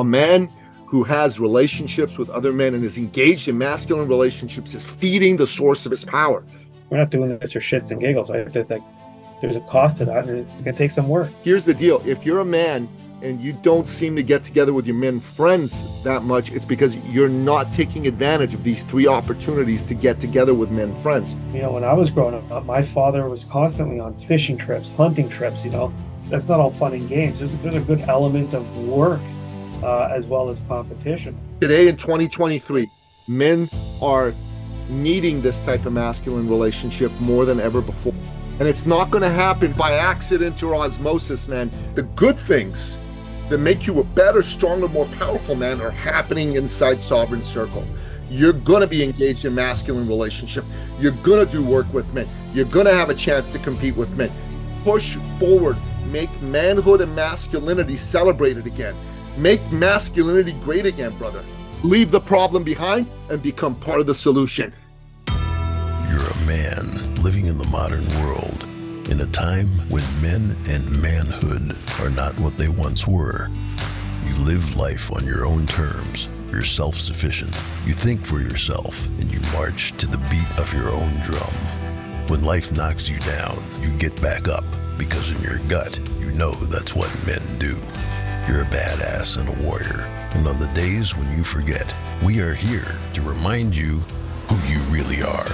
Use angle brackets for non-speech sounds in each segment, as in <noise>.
A man who has relationships with other men and is engaged in masculine relationships is feeding the source of his power. We're not doing this for shits and giggles. Right? There's a cost to that, and it's going to take some work. Here's the deal: if you're a man and you don't seem to get together with your men friends that much, it's because you're not taking advantage of these three opportunities to get together with men friends. You know, when I was growing up, my father was constantly on fishing trips, hunting trips. You know, that's not all fun and games. There's, there's a good element of work uh, as well as competition. Today in 2023, men are needing this type of masculine relationship more than ever before. And it's not going to happen by accident or osmosis, man. The good things that make you a better, stronger, more powerful man are happening inside Sovereign Circle. You're going to be engaged in masculine relationship. You're going to do work with men. You're going to have a chance to compete with men. Push forward. Make manhood and masculinity celebrated again. Make masculinity great again, brother. Leave the problem behind and become part of the solution. You're a man living in the modern world in a time when men and manhood are not what they once were. You live life on your own terms. You're self sufficient. You think for yourself and you march to the beat of your own drum. When life knocks you down, you get back up because in your gut, you know that's what men do. You're a badass and a warrior. And on the days when you forget, we are here to remind you who you really are.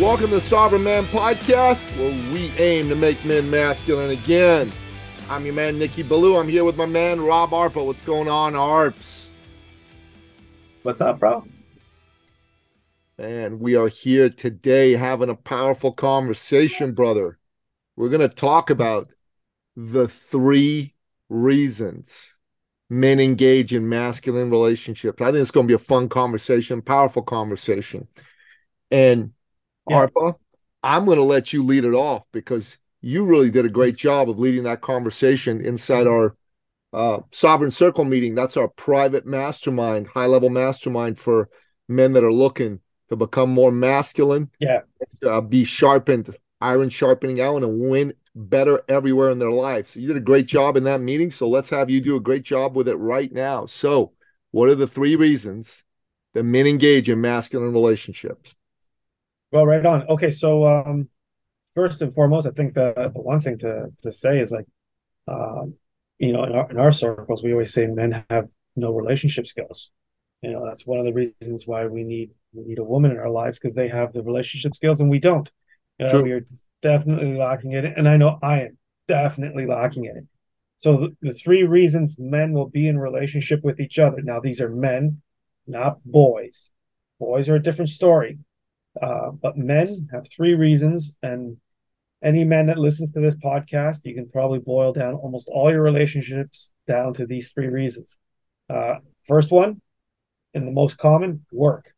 Welcome to the Sovereign Man Podcast, where we aim to make men masculine again. I'm your man, Nicky Billou. I'm here with my man, Rob Arpa. What's going on, Arps? What's up, bro? And we are here today having a powerful conversation, brother. We're going to talk about the three reasons men engage in masculine relationships. I think it's going to be a fun conversation, powerful conversation. And yeah. Arpa, I'm going to let you lead it off because you really did a great job of leading that conversation inside our uh, Sovereign Circle meeting. That's our private mastermind, high level mastermind for men that are looking to become more masculine. Yeah. Uh, be sharpened, iron sharpening iron, and win better everywhere in their life. So you did a great job in that meeting. So let's have you do a great job with it right now. So, what are the three reasons that men engage in masculine relationships? Well, right on. Okay, so um, first and foremost, I think the, the one thing to to say is like, um, you know, in our, in our circles, we always say men have no relationship skills. You know, that's one of the reasons why we need we need a woman in our lives because they have the relationship skills and we don't. Uh, we are definitely lacking in it, and I know I am definitely lacking in it. So the, the three reasons men will be in relationship with each other. Now these are men, not boys. Boys are a different story. Uh, but men have three reasons, and any man that listens to this podcast, you can probably boil down almost all your relationships down to these three reasons. Uh, first one, and the most common, work.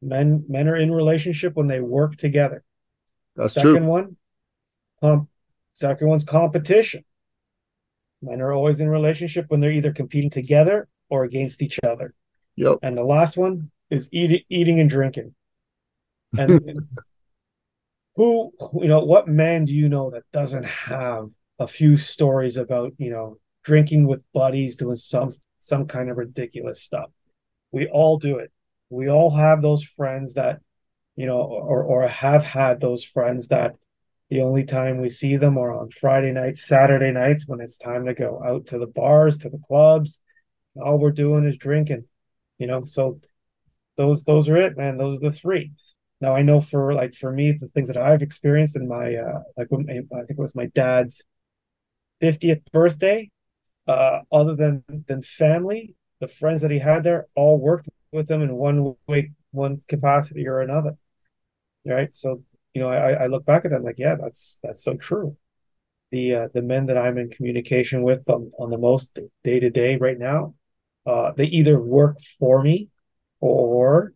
Men men are in relationship when they work together. That's Second true. one, um, second one's competition. Men are always in relationship when they're either competing together or against each other. Yep. And the last one is eating, eating and drinking. And <laughs> who, you know, what man do you know that doesn't have a few stories about, you know, drinking with buddies, doing some some kind of ridiculous stuff? We all do it. We all have those friends that, you know, or or have had those friends that the only time we see them are on Friday nights, Saturday nights when it's time to go out to the bars, to the clubs. All we're doing is drinking, you know. So those those are it, man. Those are the three. Now I know for like for me, the things that I've experienced in my uh like when I think it was my dad's 50th birthday, uh, other than than family, the friends that he had there all worked with him in one way, one capacity or another. Right. So, you know, I, I look back at that like, yeah, that's that's so true. The uh, the men that I'm in communication with on, on the most day to day right now, uh, they either work for me or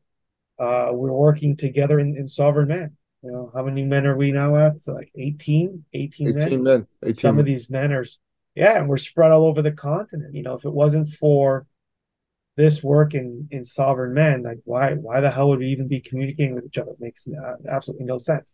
uh, we're working together in, in Sovereign Man. You know, how many men are we now at? It's like 18, 18, 18 men. men. 18 Some men. of these men are, yeah, and we're spread all over the continent. You know, if it wasn't for this work in, in Sovereign Man, like why why the hell would we even be communicating with each other? It makes uh, absolutely no sense.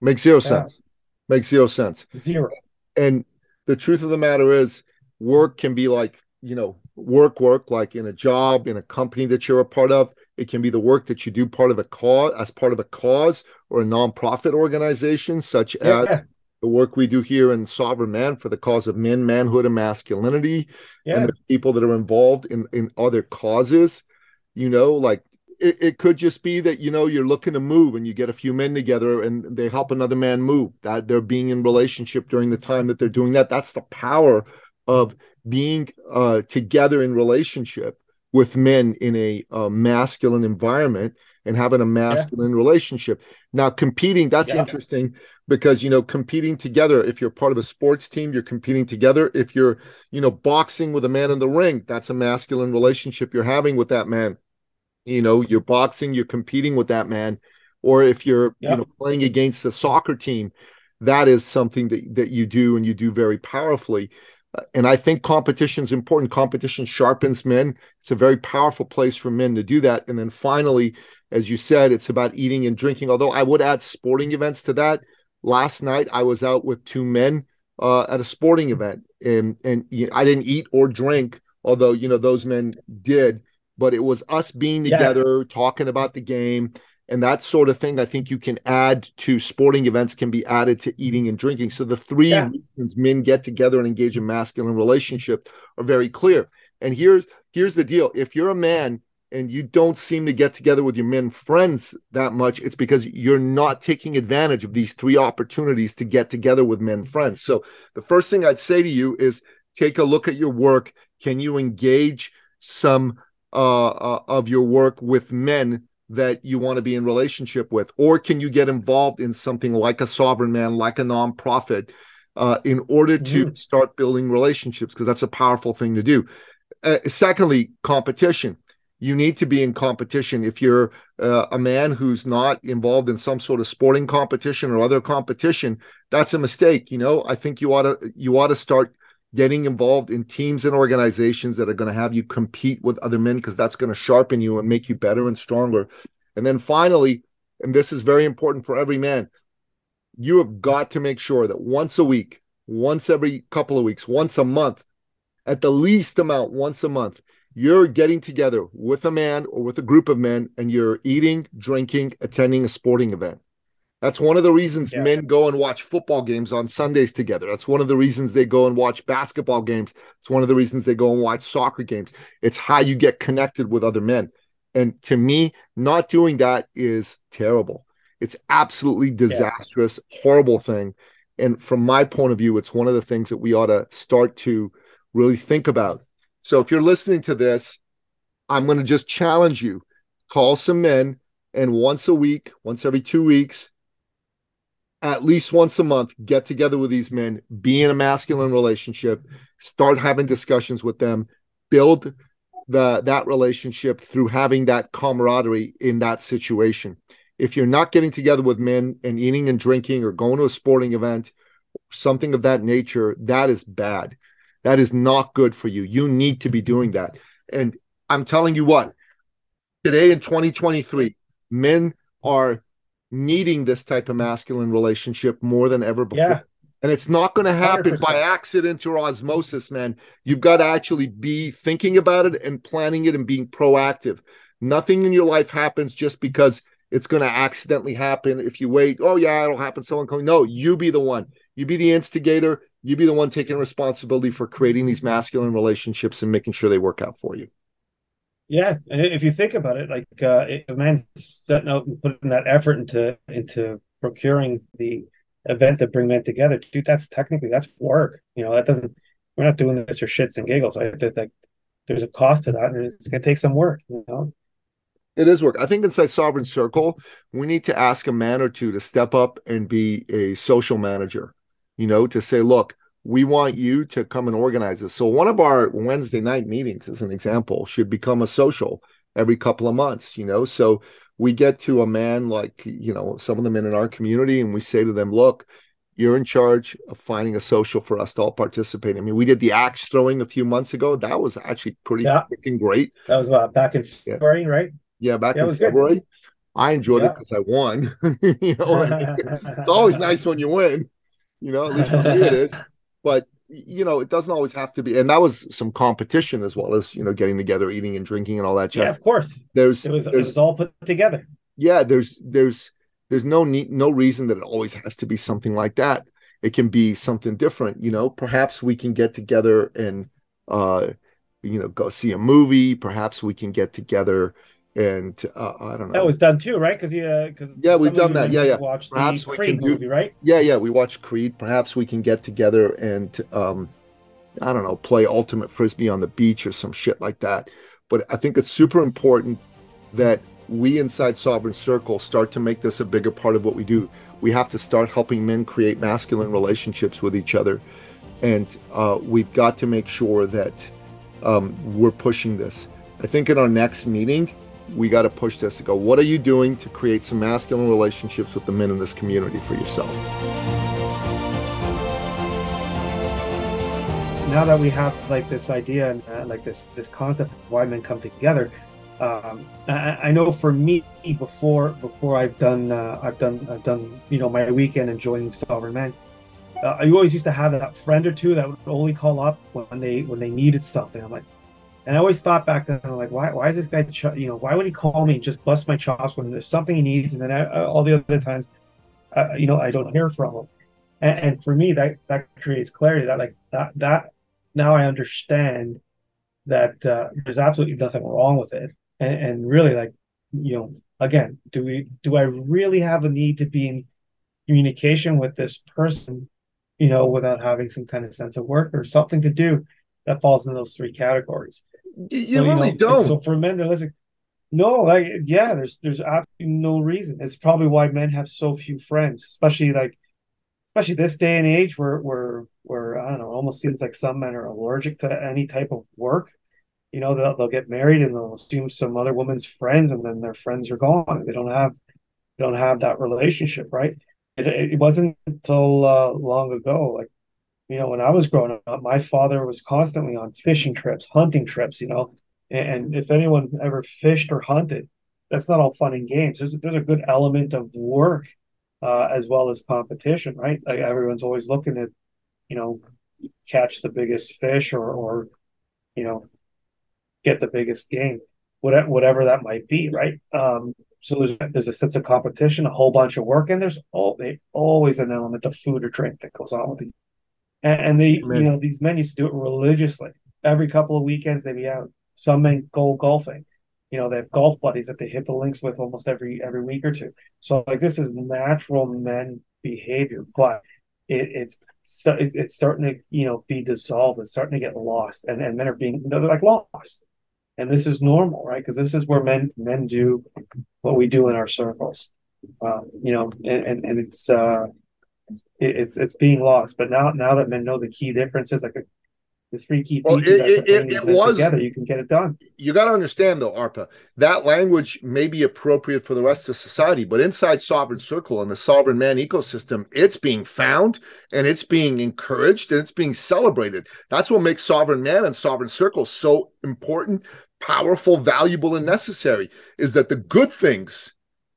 Makes zero Yeah. sense. Makes zero sense. Zero. And the truth of the matter is work can be like you know work work like in a job in a company that you're a part of it can be the work that you do part of a cause as part of a cause or a nonprofit organization such yeah. as the work we do here in sovereign man for the cause of men manhood and masculinity yeah. and the people that are involved in in other causes you know like it, it could just be that you know you're looking to move and you get a few men together and they help another man move that they're being in relationship during the time that they're doing that that's the power of being uh, together in relationship with men in a uh, masculine environment and having a masculine yeah. relationship now competing that's yeah. interesting because you know competing together if you're part of a sports team you're competing together if you're you know boxing with a man in the ring that's a masculine relationship you're having with that man you know you're boxing you're competing with that man or if you're yep. you know playing against a soccer team that is something that, that you do and you do very powerfully and i think competition is important. Competition sharpens men. It's a very powerful place for men to do that. And then finally as you said it's about eating and drinking. Although i would add sporting events to that. Last night i was out with two men uh, at a sporting event. And and you know, i didn't eat or drink although you know those men did. But it was us being together, yeah. talking about the game, and that sort of thing. I think you can add to sporting events can be added to eating and drinking. So the three yeah. reasons men get together and engage in masculine relationship are very clear. And here's here's the deal: if you're a man and you don't seem to get together with your men friends that much, it's because you're not taking advantage of these three opportunities to get together with men friends. So the first thing I'd say to you is take a look at your work. Can you engage some uh, uh, of your work with men that you want to be in relationship with? Or can you get involved in something like a sovereign man like a nonprofit uh, in order to mm. start building relationships? Because that's a powerful thing to do. Uh, secondly competition. You need to be in competition. If you're uh, a man who's not involved in some sort of sporting competition or other competition that's a mistake you know? I think you ought to you ought to start getting involved in teams and organizations that are going to have you compete with other men because that's going to sharpen you and make you better and stronger. And then finally, and this is very important for every man, you have got to make sure that once a week, once every couple of weeks, once a month, at the least amount, once a month, you're getting together with a man or with a group of men and you're eating, drinking, attending a sporting event. That's one of the reasons yeah. men go and watch football games on Sundays together. That's one of the reasons they go and watch basketball games. It's one of the reasons they go and watch soccer games. It's how you get connected with other men. And to me, not doing that is terrible. It's absolutely disastrous, yeah. horrible thing. And from my point of view, it's one of the things that we ought to start to really think about. So if you're listening to this, I'm going to just challenge you call some men and once a week, once every two weeks, at least once a month get together with these men be in a masculine relationship start having discussions with them build the that relationship through having that camaraderie in that situation. If you're not getting together with men and eating and drinking or going to a sporting event something of that nature that is bad. That is not good for you. You need to be doing that. And i'm telling you what today in 2023 men are needing this type of masculine relationship more than ever before. Yeah. And it's not going to happen 100%. by accident or osmosis, man. You've got to actually be thinking about it and planning it and being proactive. Nothing in your life happens just because it's going to accidentally happen. If you wait, oh, yeah, it'll happen. Someone coming. No, you be the one. You be the instigator. You be the one taking responsibility for creating these masculine relationships and making sure they work out for you. Yeah, if you think about it, like uh, if a man's setting out and putting that effort into into procuring the event that bring men together, dude, that's technically that's work. You know, that doesn't. We're not doing this for shits and giggles. Like, there's a cost to that, and it's gonna take some work. You know. It is work. I think inside Sovereign Circle, we need to ask a man or two to step up and be a social manager. You know, to say, look, we want you to come and organize this. So one of our Wednesday night meetings, as an example, should become a social every couple of months, you know. So we get to a man like, you know, some of the men in our community, and we say to them, look, you're in charge of finding a social for us to all participate. I mean, we did the axe throwing a few months ago. That was actually pretty yeah. freaking great. That was uh, back in February, yeah. right? Yeah, back yeah, in February. Good. I enjoyed yeah. it because I won. <laughs> you know, I mean? <laughs> it's always nice when you win. You know, at least for me it is. But you know, it doesn't always have to be, and that was some competition as well as you know getting together, eating and drinking and all that. Yeah, of course. There's It was there's, it was all put together. yeah, there's there's there's no need no reason that it always has to be something like that. It can be something different, you know. Perhaps we can get together and uh you know go see a movie. Perhaps we can get together and uh, I don't know. That was done too, right? Because yeah, because Yeah, we've done that. Yeah, yeah. Watched Perhaps the we Creed can do- movie, right? yeah, yeah. We watched Creed. Perhaps we can get together and um I don't know, play ultimate frisbee on the beach or some shit like that. But I think it's super important that we inside Sovereign Circle start to make this a bigger part of what we do. We have to start helping men create masculine relationships with each other. And uh, we've got to make sure that um, we're pushing this. I think in our next meeting, we got to push this to go, what are you doing to create some masculine relationships with the men in this community for yourself? now that we have like this idea and uh, like this this concept of why men come together um I, I know for me before before i've done uh, i've done i've done you know my weekend and joining sovereign men uh, i always used to have that friend or two that would only call up when they when they needed something i'm like and i always thought back then like why why is this guy ch- you know why would he call me and just bust my chops when there's something he needs? And then I, all the other times uh, you know i don't hear from him. And, and for me that that creates clarity that like that that now I understand that uh, there's absolutely nothing wrong with it, and, and really, like you know, again, do we do I really have a need to be in communication with this person, you know, without having some kind of sense of work or something to do that falls in those three categories? You, you So, really know, don't. So for men, they're listening. No, like yeah, there's there's absolutely no reason. It's probably why men have so few friends, especially like especially this day and age where where where I don't know, it almost seems like some men are allergic to any type of work. You know, they'll they'll get married and they'll assume some other woman's friends, and then their friends are gone. They don't have they don't have that relationship, right? It it wasn't until uh, long ago, like you know, when I was growing up, my father was constantly on fishing trips, hunting trips, you know. And, and if anyone ever fished or hunted, that's not all fun and games. There's there's a good element of work uh, as well as competition, right? Like everyone's always looking to, you know, catch the biggest fish or or you know, get the biggest game, whatever whatever that might be, right? Um, so there's there's a sense of competition, a whole bunch of work, and there's all always an element of food or drink that goes on with these. And, and they, Amen. you know, these men used to do it religiously. Every couple of weekends they'd be out. Some men go golfing. You know, they have golf buddies that they hit the links with almost every every week or two. So like this is natural men behavior, but it, it's it's starting to you know be dissolved. It's starting to get lost, and and men are being you know, they're like lost. And this is normal, right? Because this is where men men do what we do in our circles. Um, you know, and, and, and it's uh it, it's it's being lost. But now now that men know the key differences, like the, the three key Well, pieces it- it- it- was- together, you can get it done. you got to understand though arpa that language may be appropriate for the rest of society but inside sovereign circle and the sovereign man ecosystem it's being found and it's being encouraged and it's being celebrated that's what makes sovereign man and sovereign circle so important powerful valuable and necessary is that the good things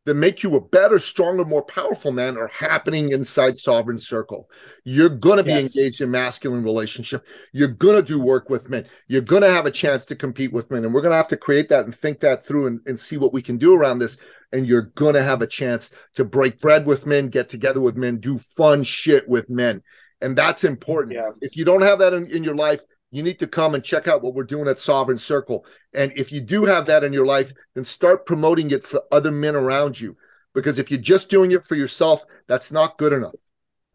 that make you a better stronger more powerful man are happening inside sovereign circle. You're going to be Yes. engaged in masculine relationship. You're going to do work with men. You're going to have a chance to compete with men and we're going to have to create that and think that through and, and see what we can do around this. And you're going to have a chance to break bread with men get together with men do fun shit with men. And that's important. Yeah. if you don't have that in, in your life you need to come and check out what we're doing at sovereign circle and if you do have that in your life then start promoting it for other men around you because if you're just doing it for yourself that's not good enough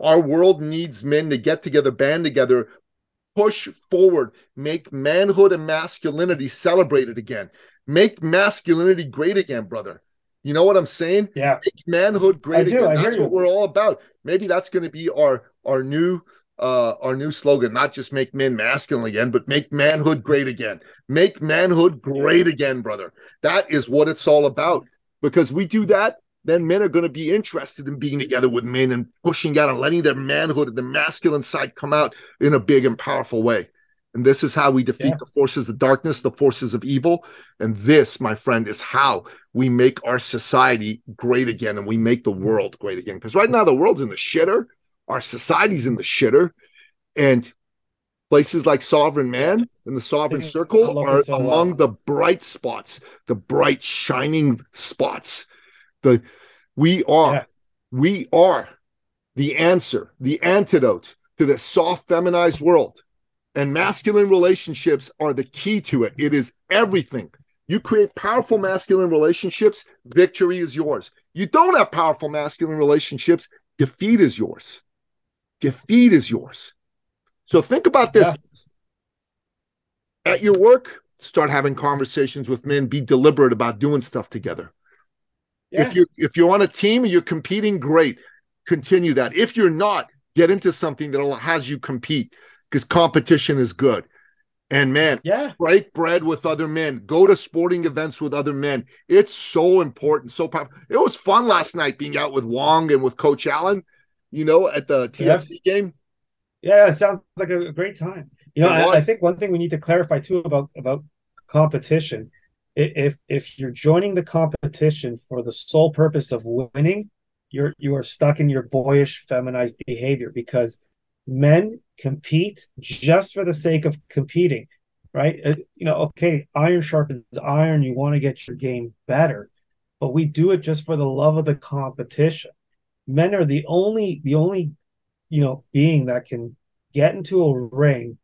our world needs men to get together band together push forward, make manhood and masculinity celebrated again, make masculinity great again, brother. You know what I'm saying? Yeah. Make manhood great I do, again. I hear That's what we're all about. Maybe that's going to be our our new uh our new slogan not just make men masculine again but make manhood great again make manhood great again brother that is what it's all about because we do that then men are going to be interested in being together with men and pushing out and letting their manhood and the masculine side come out in a big and powerful way. And this is how we defeat Yeah. the forces of darkness, the forces of evil. And this, my friend, is how we make our society great again and we make the world great again. Because right now the world's in the shitter, our society's in the shitter. And Places like Sovereign Man and the Sovereign Circle are so among well. the bright spots, the bright shining spots. The we are, Yeah. we are the answer, the antidote to the soft feminized world. And masculine relationships are the key to it. It is everything. You create powerful masculine relationships, victory is yours. You don't have powerful masculine relationships, defeat is yours. Defeat is yours. So think about this at your work, start having conversations with men, be deliberate about doing stuff together. Yeah. If you're if you're on a team and you're competing, great. Continue that. If you're not, get into something that has you compete because competition is good. And man, yeah. break bread with other men. Go to sporting events with other men. It's so important, so powerful. It was fun last night being out with Wong and with Coach Allen, you know, at the TFC game. Yeah, it sounds like a great time. You know, I, I think one thing we need to clarify too about about competition, if if you're joining the competition for the sole purpose of winning, you're you are stuck in your boyish feminized behavior because men compete just for the sake of competing, right? Uh, You know, okay, iron sharpens iron. You want to get your game better, but we do it just for the love of the competition. Men are the only the only you know being that can get into a ring,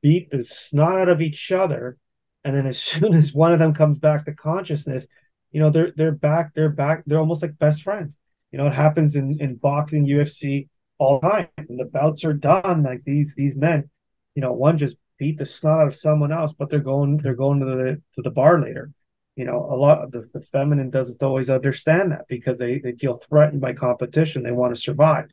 beat the snot out of each other, and then as <laughs> soon as one of them comes back to consciousness, you know they're they're back, they're back, they're almost like best friends. You know, it happens in in boxing, UFC all the time. When the bouts are done, like these these men, you know, one just beat the snot out of someone else, but they're going they're going to the to the bar later. You know, a lot of the, the feminine doesn't always understand that because they they feel threatened by competition. They want to survive.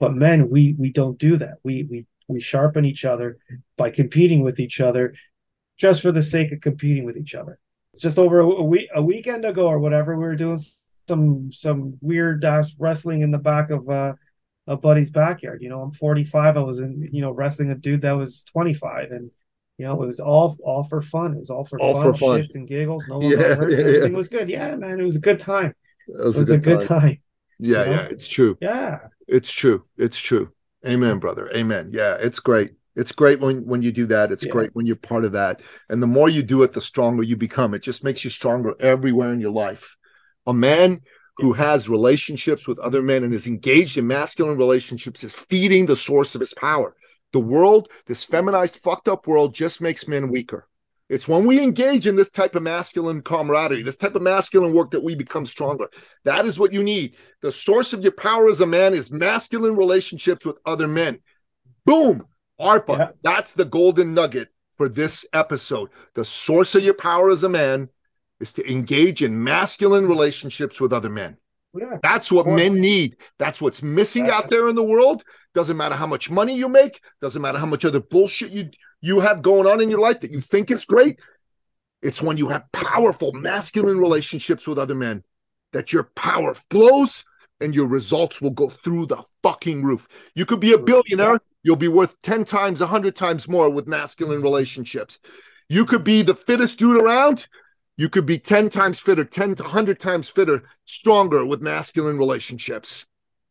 But men, we we don't do that. We we we sharpen each other by competing with each other just for the sake of competing with each other. Just over a, week a weekend ago or whatever, we were doing some some weird ass wrestling in the back of uh, a buddy's backyard. You know, I'm 45. I was in you know wrestling a dude that was 25, and you know it was all all for fun. It was all for All fun, for fun. shits and giggles. No one <laughs> Yeah, hurt. yeah, yeah. Everything was good. Yeah, man, it was a good time. It It was a good time. Yeah, you know? yeah, it's true. Yeah. It's true. It's true. Amen, brother. Amen. Yeah, it's great. It's great when when you do that. It's Yeah. great when you're part of that. And the more you do it, the stronger you become. It just makes you stronger everywhere in your life. A man who has relationships with other men and is engaged in masculine relationships is feeding the source of his power. The world, this feminized, fucked up world, just makes men weaker. It's when we engage in this type of masculine camaraderie, this type of masculine work that we become stronger. That is what you need. The source of your power as a man is masculine relationships with other men. Boom. ARPA. Yeah. That's the golden nugget for this episode. The source of your power as a man is to engage in masculine relationships with other men. Yeah. That's what men need. That's what's missing That's out there in the world. Doesn't matter how much money you make, doesn't matter how much other bullshit you you have going on in your life that you think is great. It's when you have powerful masculine relationships with other men that your power flows and your results will go through the fucking roof. You could be a billionaire, you'll be worth 10 times, 100 times more with masculine relationships. You could be the fittest dude around, you could be 10 times fitter, 10 to 100 times fitter, stronger with masculine relationships.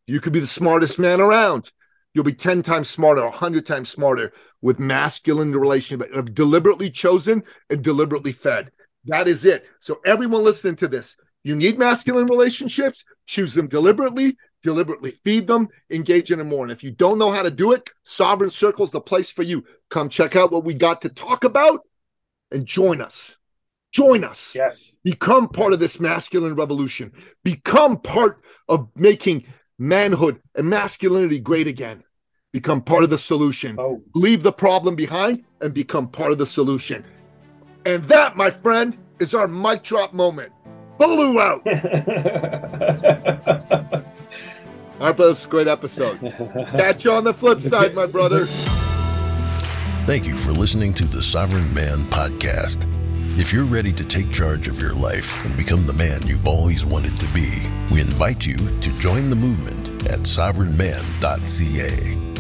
You could be the smartest man around. You'll be 10 times smarter, 100 times smarter with masculine relationships deliberately chosen and deliberately fed. That is it. So, everyone listening to this, you need masculine relationships, choose them deliberately, deliberately feed them, engage in them more. And if you don't know how to do it, Sovereign Circle is the place for you. Come check out what we got to talk about and join us. Join us. Yes. Become part of this masculine revolution. Become part of making manhood and masculinity great again. Become part of the solution. Oh. Leave the problem behind and become part of the solution. And that, my friend, is our mic drop moment. Billou out. <laughs> All right, that's a great episode. Catch you on the flip side, my brother. Thank you for listening to the Sovereign Man Podcast. If you're ready to take charge of your life and become the man you've always wanted to be, we invite you to join the movement at sovereignman.ca.